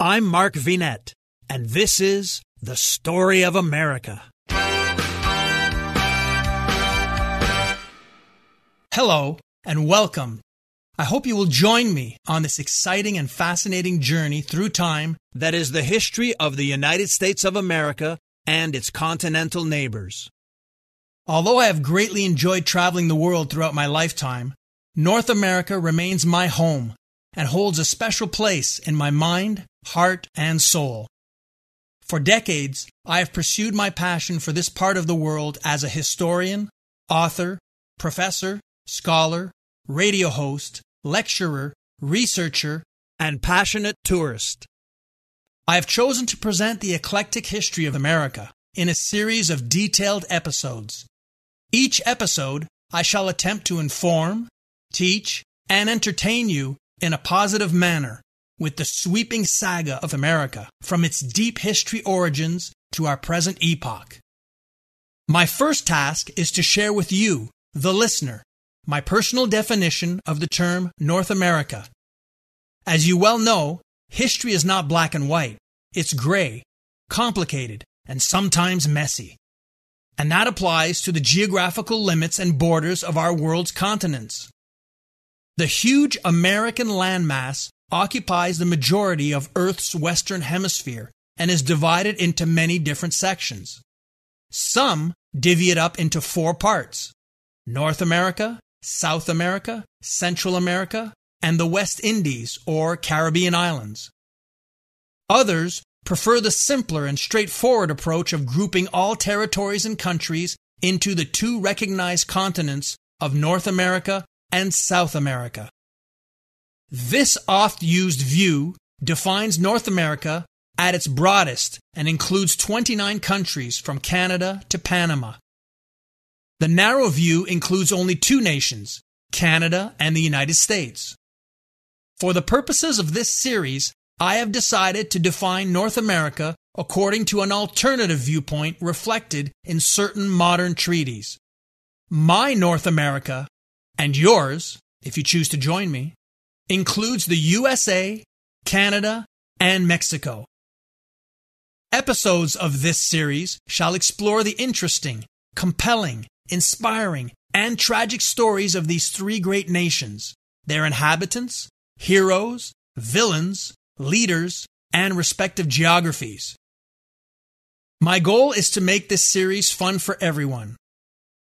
I'm Mark Vinet, and this is The Story of America. Hello, and welcome. I hope you will join me on this exciting and fascinating journey through time that is the history of the United States of America and its continental neighbors. Although I have greatly enjoyed traveling the world throughout my lifetime, North America remains my home and holds a special place in my mind, heart, and soul. For decades, I have pursued my passion for this part of the world as a historian, author, professor, scholar, radio host, lecturer, researcher, and passionate tourist. I have chosen to present the eclectic history of America in a series of detailed episodes. Each episode, I shall attempt to inform, teach, and entertain you in a positive manner with the sweeping saga of America from its deep history origins to our present epoch. My first task is to share with you, the listener, my personal definition of the term North America. As you well know, history is not black and white. It's gray, complicated, and sometimes messy. And that applies to the geographical limits and borders of our world's continents. The huge American landmass occupies the majority of Earth's western hemisphere and is divided into many different sections. Some divvy it up into four parts North America, South America, Central America, and the West Indies or Caribbean islands. Others prefer the simpler and straightforward approach of grouping all territories and countries into the two recognized continents of North America and South America. This oft used view defines North America at its broadest and includes 29 countries from Canada to Panama. The narrow view includes only two nations, Canada and the United States. For the purposes of this series, I have decided to define North America according to an alternative viewpoint reflected in certain modern treaties. My North America and yours, if you choose to join me, includes the USA, Canada, and Mexico. Episodes of this series shall explore the interesting, compelling, inspiring, and tragic stories of these three great nations, their inhabitants, heroes, villains, leaders, and respective geographies. My goal is to make this series fun for everyone,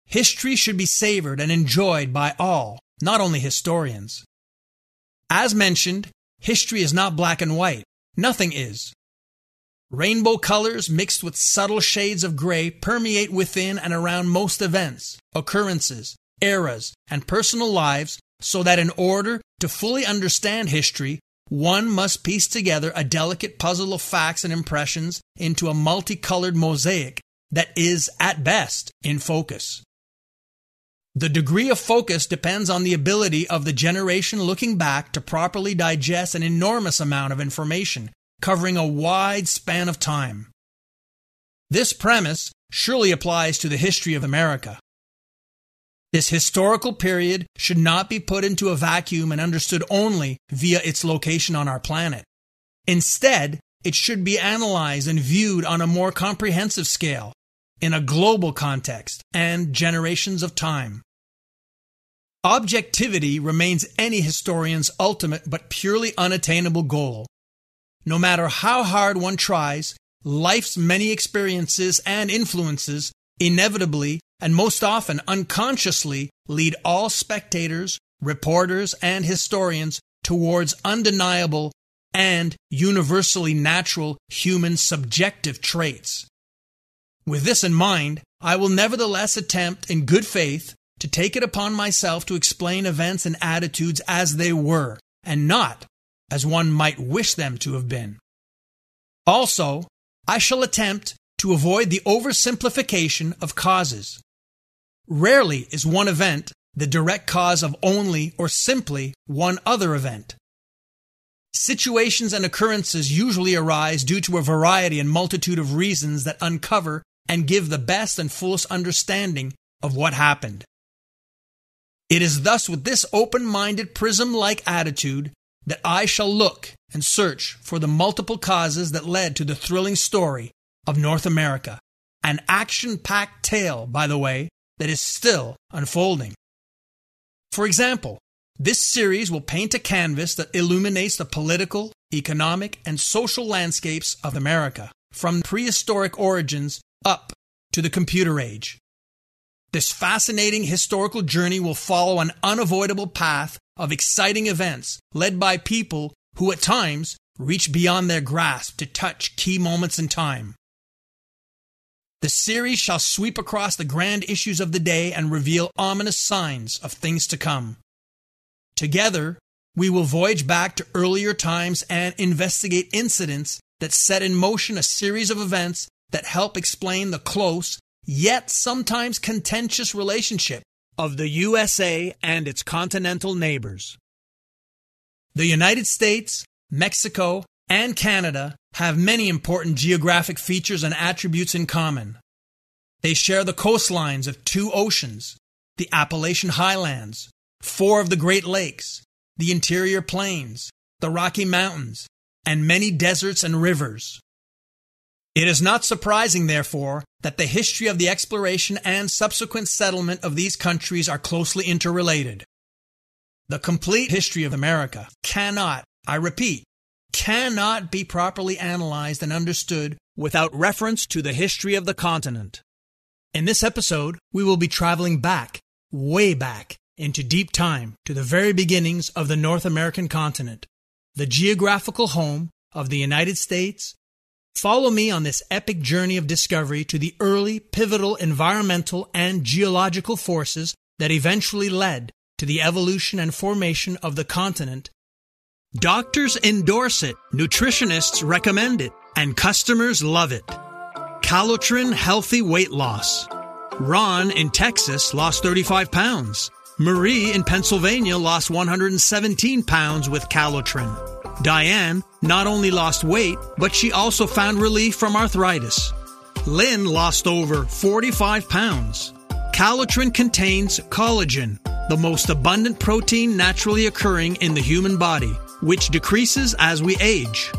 History should be savored and enjoyed by all, not only historians. As mentioned, history is not black and white. Nothing is. Rainbow colors mixed with subtle shades of gray permeate within and around most events, occurrences, eras, and personal lives so that in order to fully understand history, one must piece together a delicate puzzle of facts and impressions into a multicolored mosaic that is, at best, in focus. The degree of focus depends on the ability of the generation looking back to properly digest an enormous amount of information covering a wide span of time. This premise surely applies to the history of America. This historical period should not be put into a vacuum and understood only via its location on our planet. Instead, it should be analyzed and viewed on a more comprehensive scale, in a global context and generations of time. Objectivity remains any historian's ultimate but purely unattainable goal. No matter how hard one tries, life's many experiences and influences inevitably and most often unconsciously lead all spectators, reporters, and historians towards undeniable and universally natural human subjective traits. With this in mind, I will nevertheless attempt in good faith to take it upon myself to explain events and attitudes as they were, and not as one might wish them to have been. Also, I shall attempt to avoid the oversimplification of causes. Rarely is one event the direct cause of only or simply one other event. Situations and occurrences usually arise due to a variety and multitude of reasons that uncover and give the best and fullest understanding of what happened. It is thus with this open minded prism like attitude that I shall look and search for the multiple causes that led to the thrilling story of North America, an action packed tale, by the way, that is still unfolding. For example, this series will paint a canvas that illuminates the political, economic, and social landscapes of America from prehistoric origins up to the computer age. This fascinating historical journey will follow an unavoidable path of exciting events led by people who at times reach beyond their grasp to touch key moments in time. The series shall sweep across the grand issues of the day and reveal ominous signs of things to come. Together, we will voyage back to earlier times and investigate incidents that set in motion a series of events that help explain the close, yet sometimes contentious relationship of the USA and its continental neighbors. The United States, Mexico, and Canada have many important geographic features and attributes in common. They share the coastlines of two oceans, the Appalachian Highlands, four of the Great Lakes, the interior plains, the Rocky Mountains, and many deserts and rivers. It is not surprising, therefore, that the history of the exploration and subsequent settlement of these countries are closely interrelated. The complete history of America cannot, I repeat, cannot be properly analyzed and understood without reference to the history of the continent. In this episode, we will be traveling back, way back, into deep time to the very beginnings of the North American continent, the geographical home of the United States, Follow me on this epic journey of discovery to the early, pivotal environmental and geological forces that eventually led to the evolution and formation of the continent. Doctors endorse it, nutritionists recommend it, and customers love it. Calotren Healthy Weight Loss. Ron in Texas lost 35 pounds. Marie in Pennsylvania lost 117 pounds with Calotren. Diane not only lost weight, but she also found relief from arthritis. Lynn lost over 45 pounds. Calotren contains collagen, the most abundant protein naturally occurring in the human body, which decreases as we age.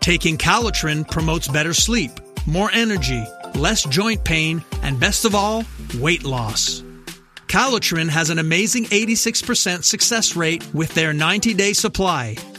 Taking Calotren promotes better sleep, more energy, less joint pain, and best of all, weight loss. Calotren has an amazing 86% success rate with their 90 day supply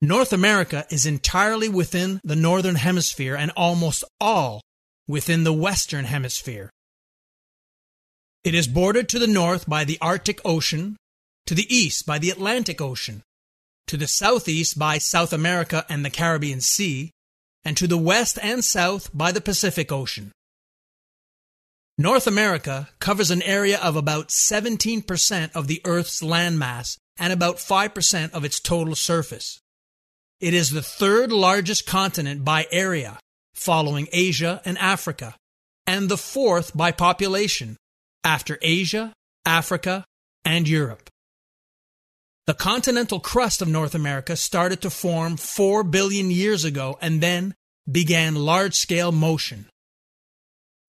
North America is entirely within the Northern Hemisphere and almost all within the Western Hemisphere. It is bordered to the north by the Arctic Ocean, to the east by the Atlantic Ocean, to the southeast by South America and the Caribbean Sea, and to the west and south by the Pacific Ocean. North America covers an area of about 17% of the Earth's landmass and about 5% of its total surface. It is the third largest continent by area, following Asia and Africa, and the fourth by population, after Asia, Africa, and Europe. The continental crust of North America started to form 4 billion years ago and then began large scale motion.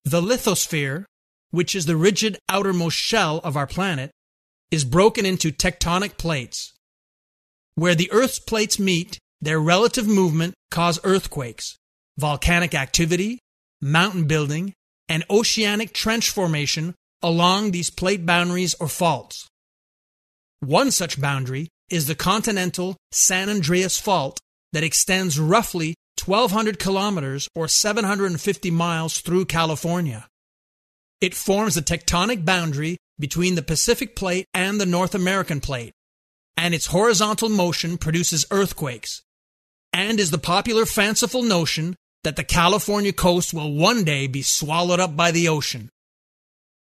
The lithosphere, which is the rigid outermost shell of our planet, is broken into tectonic plates. Where the Earth's plates meet, their relative movement cause earthquakes, volcanic activity, mountain building, and oceanic trench formation along these plate boundaries or faults. One such boundary is the continental San Andreas Fault that extends roughly 1,200 kilometers or 750 miles through California. It forms the tectonic boundary between the Pacific Plate and the North American Plate, and its horizontal motion produces earthquakes, and is the popular fanciful notion that the California coast will one day be swallowed up by the ocean.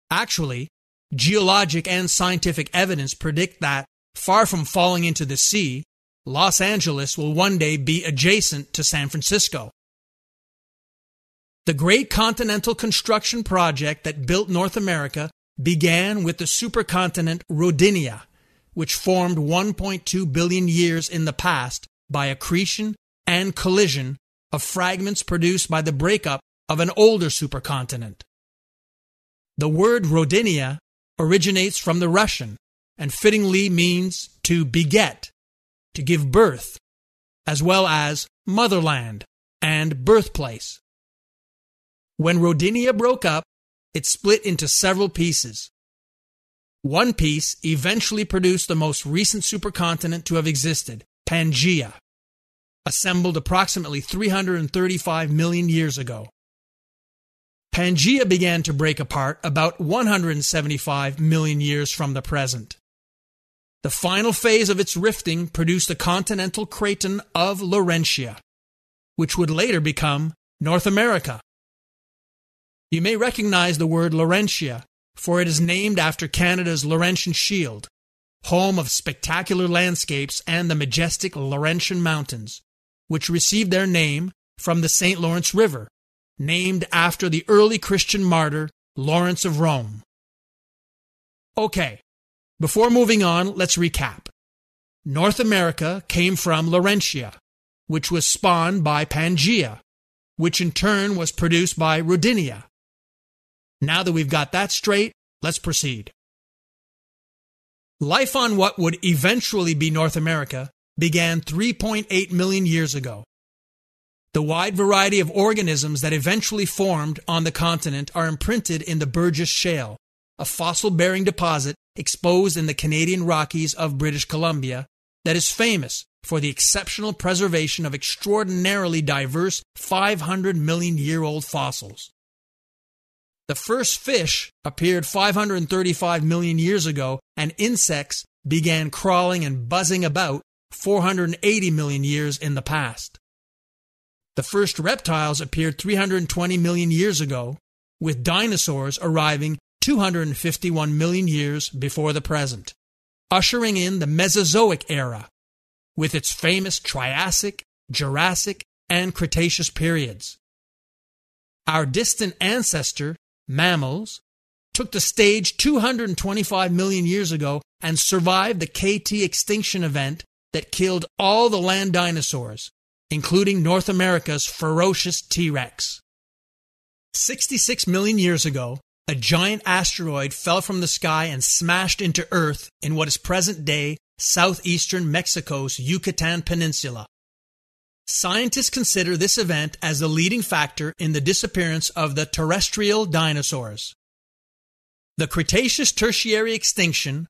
Actually, geologic and scientific evidence predict that, far from falling into the sea, Los Angeles will one day be adjacent to San Francisco. The great continental construction project that built North America began with the supercontinent Rodinia, which formed 1.2 billion years in the past by accretion and collision of fragments produced by the breakup of an older supercontinent. The word Rodinia originates from the Russian and fittingly means to beget, to give birth, as well as motherland and birthplace. When Rodinia broke up, it split into several pieces. One piece eventually produced the most recent supercontinent to have existed, Pangaea, assembled approximately 335 million years ago. Pangaea began to break apart about 175 million years from the present. The final phase of its rifting produced the continental craton of Laurentia, which would later become North America. You may recognize the word Laurentia, for it is named after Canada's Laurentian Shield, home of spectacular landscapes and the majestic Laurentian Mountains, which received their name from the St. Lawrence River, named after the early Christian martyr Lawrence of Rome. Okay, before moving on, let's recap. North America came from Laurentia, which was spawned by Pangaea, which in turn was produced by Rodinia. Now that we've got that straight, let's proceed. Life on what would eventually be North America began 3.8 million years ago. The wide variety of organisms that eventually formed on the continent are imprinted in the Burgess Shale, a fossil bearing deposit exposed in the Canadian Rockies of British Columbia that is famous for the exceptional preservation of extraordinarily diverse 500 million year old fossils. The first fish appeared 535 million years ago, and insects began crawling and buzzing about 480 million years in the past. The first reptiles appeared 320 million years ago, with dinosaurs arriving 251 million years before the present, ushering in the Mesozoic era, with its famous Triassic, Jurassic, and Cretaceous periods. Our distant ancestor, mammals, took the stage 225 million years ago and survived the KT extinction event that killed all the land dinosaurs, including North America's ferocious T Rex. 66 million years ago, a giant asteroid fell from the sky and smashed into Earth in what is present day southeastern Mexico's Yucatan Peninsula. Scientists consider this event as the leading factor in the disappearance of the terrestrial dinosaurs. The Cretaceous Tertiary extinction,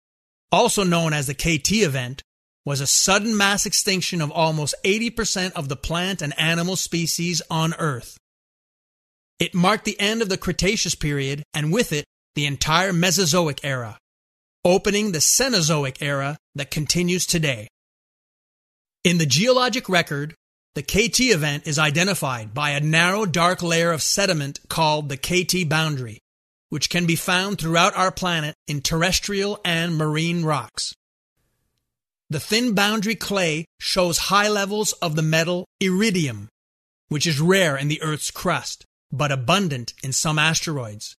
also known as the KT event, was a sudden mass extinction of almost 80% of the plant and animal species on Earth. It marked the end of the Cretaceous period and with it the entire Mesozoic era, opening the Cenozoic era that continues today. In the geologic record, the KT event is identified by a narrow dark layer of sediment called the KT boundary, which can be found throughout our planet in terrestrial and marine rocks. The thin boundary clay shows high levels of the metal iridium, which is rare in the Earth's crust, but abundant in some asteroids.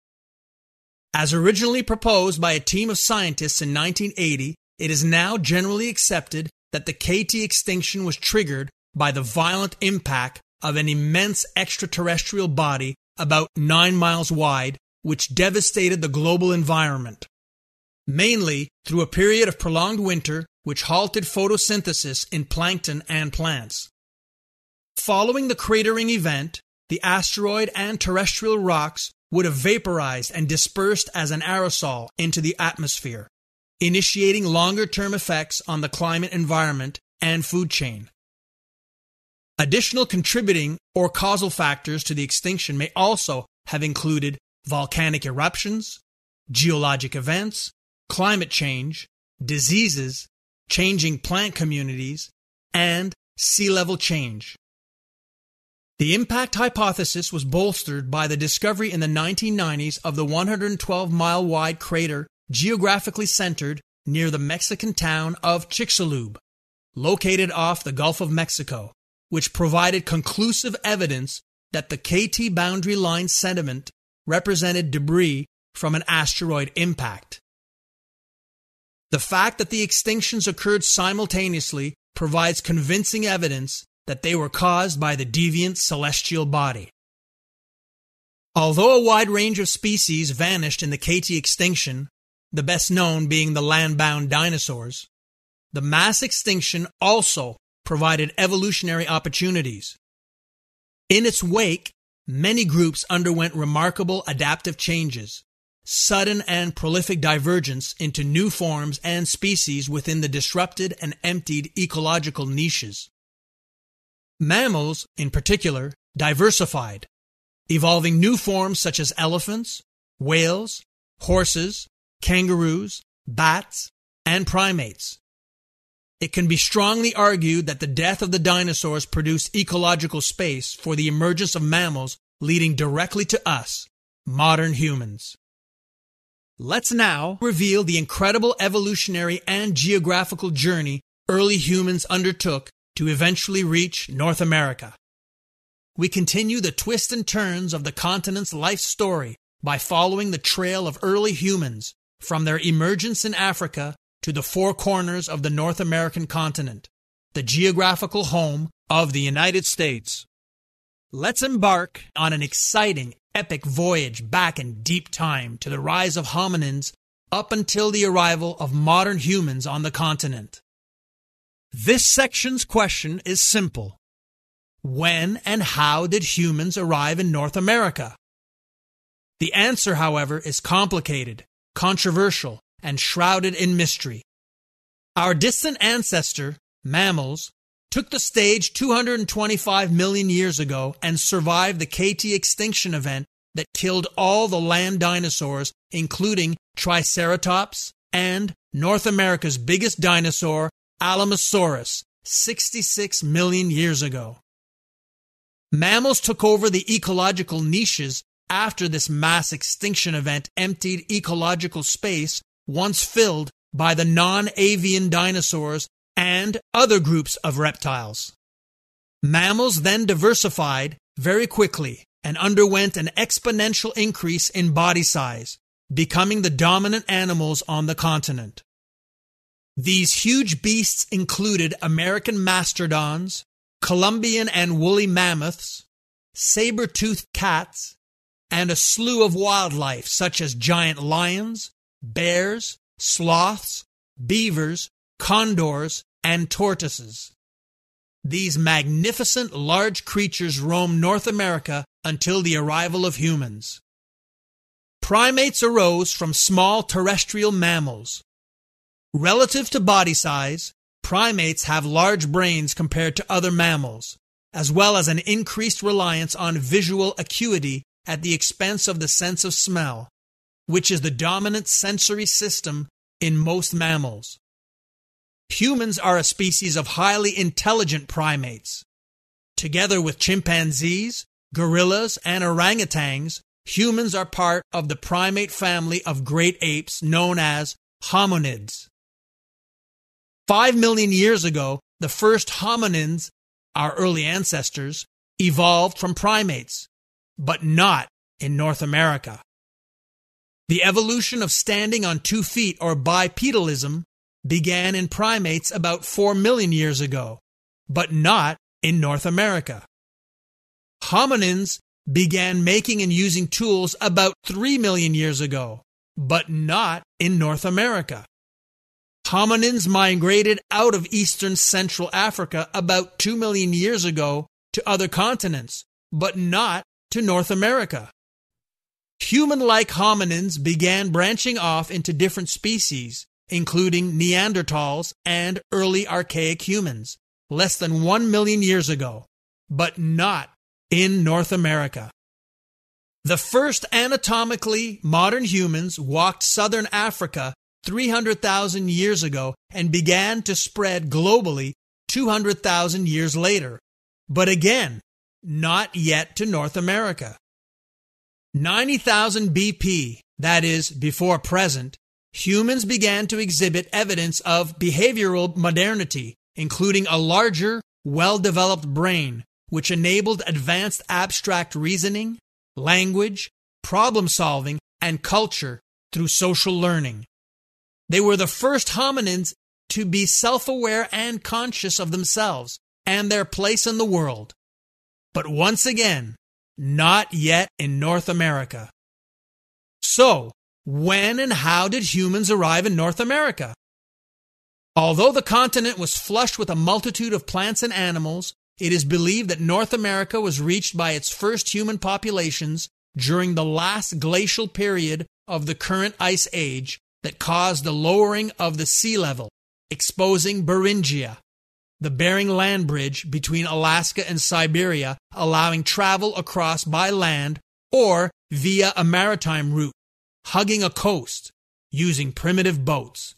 As originally proposed by a team of scientists in 1980, it is now generally accepted that the KT extinction was triggered by the violent impact of an immense extraterrestrial body about 9 miles wide, which devastated the global environment. Mainly through a period of prolonged winter which halted photosynthesis in plankton and plants. Following the cratering event, the asteroid and terrestrial rocks would have vaporized and dispersed as an aerosol into the atmosphere, initiating longer term effects on the climate environment and food chain. Additional contributing or causal factors to the extinction may also have included volcanic eruptions, geologic events, climate change, diseases, changing plant communities, and sea level change. The impact hypothesis was bolstered by the discovery in the 1990s of the 112 mile wide crater geographically centered near the Mexican town of Chicxulub, located off the Gulf of Mexico, which provided conclusive evidence that the KT boundary line sediment represented debris from an asteroid impact. The fact that the extinctions occurred simultaneously provides convincing evidence that they were caused by the deviant celestial body. Although a wide range of species vanished in the KT extinction, the best known being the land-bound dinosaurs, the mass extinction also provided evolutionary opportunities. In its wake, many groups underwent remarkable adaptive changes, sudden and prolific divergence into new forms and species within the disrupted and emptied ecological niches. Mammals, in particular, diversified, evolving new forms such as elephants, whales, horses, kangaroos, bats, and primates. It can be strongly argued that the death of the dinosaurs produced ecological space for the emergence of mammals leading directly to us, modern humans. Let's now reveal the incredible evolutionary and geographical journey early humans undertook to eventually reach North America. We continue the twists and turns of the continent's life story by following the trail of early humans from their emergence in Africa to the four corners of the North American continent, the geographical home of the United States. Let's embark on an exciting, epic voyage back in deep time to the rise of hominins up until the arrival of modern humans on the continent. This section's question is simple. When and how did humans arrive in North America? The answer, however, is complicated, controversial, and shrouded in mystery. Our distant ancestor, mammals, took the stage 225 million years ago and survived the KT extinction event that killed all the land dinosaurs, including Triceratops and North America's biggest dinosaur, Alamosaurus 66 million years ago. Mammals took over the ecological niches after this mass extinction event emptied ecological space once filled by the non avian dinosaurs and other groups of reptiles. Mammals then diversified very quickly and underwent an exponential increase in body size, becoming the dominant animals on the continent. These huge beasts included American mastodons, Columbian and woolly mammoths, saber-toothed cats, and a slew of wildlife such as giant lions, bears, sloths, beavers, condors, and tortoises. These magnificent large creatures roamed North America until the arrival of humans. Primates arose from small terrestrial mammals, Relative to body size, primates have large brains compared to other mammals, as well as an increased reliance on visual acuity at the expense of the sense of smell, which is the dominant sensory system in most mammals. Humans are a species of highly intelligent primates. Together with chimpanzees, gorillas, and orangutans, humans are part of the primate family of great apes known as hominids. Five million years ago, the first hominins, our early ancestors, evolved from primates, but not in North America. The evolution of standing on two feet or bipedalism began in primates about 4 million years ago, but not in North America. Hominins began making and using tools about 3 million years ago, but not in North America. Hominins migrated out of eastern Central Africa about 2 million years ago to other continents, but not to North America. Human like hominins began branching off into different species, including Neanderthals and early archaic humans, less than 1 million years ago, but not in North America. The first anatomically modern humans walked southern Africa 300,000 years ago and began to spread globally 200,000 years later. But again, not yet to North America. 90,000 BP, that is, before present, humans began to exhibit evidence of behavioral modernity, including a larger, well developed brain, which enabled advanced abstract reasoning, language, problem solving, and culture through social learning. They were the first hominins to be self aware and conscious of themselves and their place in the world. But once again, not yet in North America. So, when and how did humans arrive in North America? Although the continent was flushed with a multitude of plants and animals, it is believed that North America was reached by its first human populations during the last glacial period of the current ice age that caused the lowering of the sea level, exposing Beringia, the Bering Land Bridge between Alaska and Siberia, allowing travel across by land or via a maritime route, hugging a coast, using primitive boats.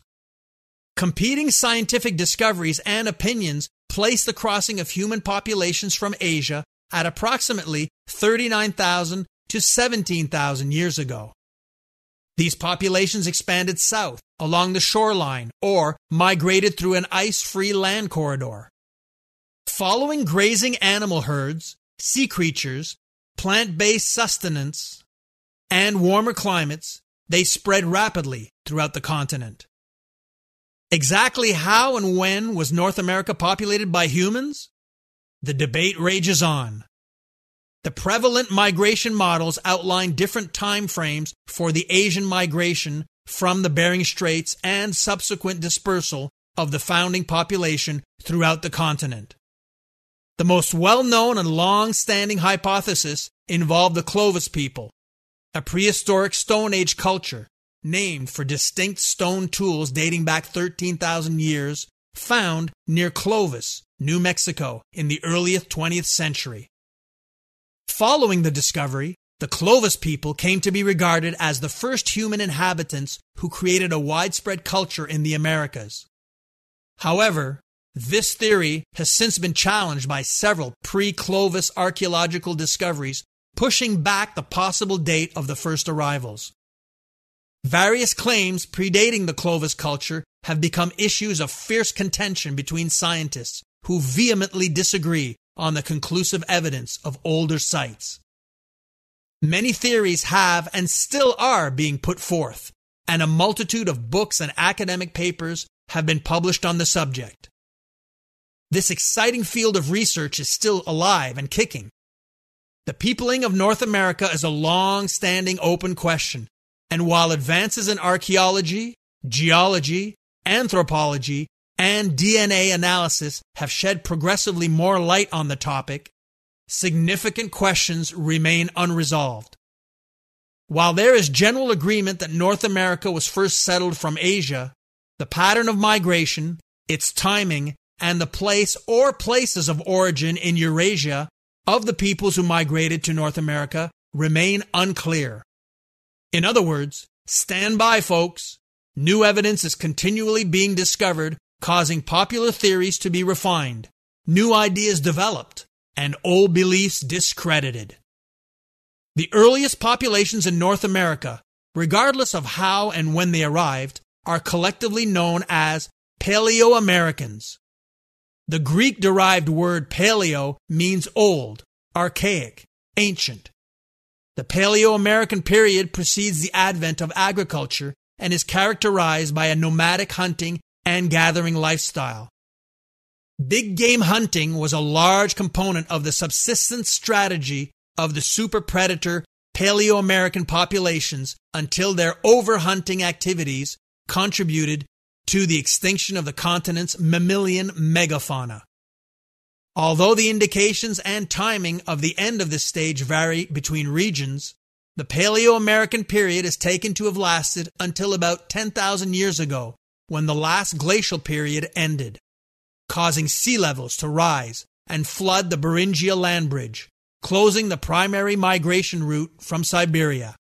Competing scientific discoveries and opinions place the crossing of human populations from Asia at approximately 39,000 to 17,000 years ago. These populations expanded south along the shoreline or migrated through an ice free land corridor. Following grazing animal herds, sea creatures, plant based sustenance, and warmer climates, they spread rapidly throughout the continent. Exactly how and when was North America populated by humans? The debate rages on. The prevalent migration models outline different time frames for the Asian migration from the Bering Straits and subsequent dispersal of the founding population throughout the continent. The most well known and long standing hypothesis involved the Clovis people, a prehistoric Stone Age culture named for distinct stone tools dating back 13,000 years found near Clovis, New Mexico in the earliest 20th century. Following the discovery, the Clovis people came to be regarded as the first human inhabitants who created a widespread culture in the Americas. However, this theory has since been challenged by several pre Clovis archaeological discoveries, pushing back the possible date of the first arrivals. Various claims predating the Clovis culture have become issues of fierce contention between scientists who vehemently disagree on the conclusive evidence of older sites. Many theories have and still are being put forth, and a multitude of books and academic papers have been published on the subject. This exciting field of research is still alive and kicking. The peopling of North America is a long standing open question, and while advances in archaeology, geology, anthropology, and DNA analysis have shed progressively more light on the topic, significant questions remain unresolved. While there is general agreement that North America was first settled from Asia, the pattern of migration, its timing, and the place or places of origin in Eurasia of the peoples who migrated to North America remain unclear. In other words, stand by, folks. New evidence is continually being discovered causing popular theories to be refined, new ideas developed, and old beliefs discredited. The earliest populations in North America, regardless of how and when they arrived, are collectively known as Paleo Americans. The Greek derived word paleo means old, archaic, ancient. The Paleo American period precedes the advent of agriculture and is characterized by a nomadic hunting and gathering lifestyle. Big game hunting was a large component of the subsistence strategy of the super predator Paleo American populations until their overhunting activities contributed to the extinction of the continent's mammalian megafauna. Although the indications and timing of the end of this stage vary between regions, the Paleo American period is taken to have lasted until about 10,000 years ago when the last glacial period ended, causing sea levels to rise and flood the Beringia land bridge, closing the primary migration route from Siberia.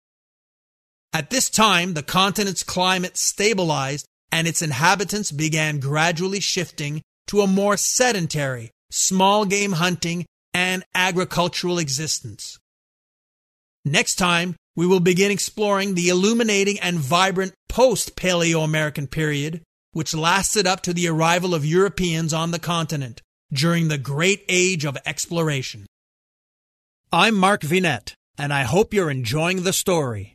At this time, the continent's climate stabilized and its inhabitants began gradually shifting to a more sedentary, small game hunting and agricultural existence. Next time, we will begin exploring the illuminating and vibrant post Paleo American period, which lasted up to the arrival of Europeans on the continent during the great age of exploration. I'm Mark Vinet, and I hope you're enjoying the story.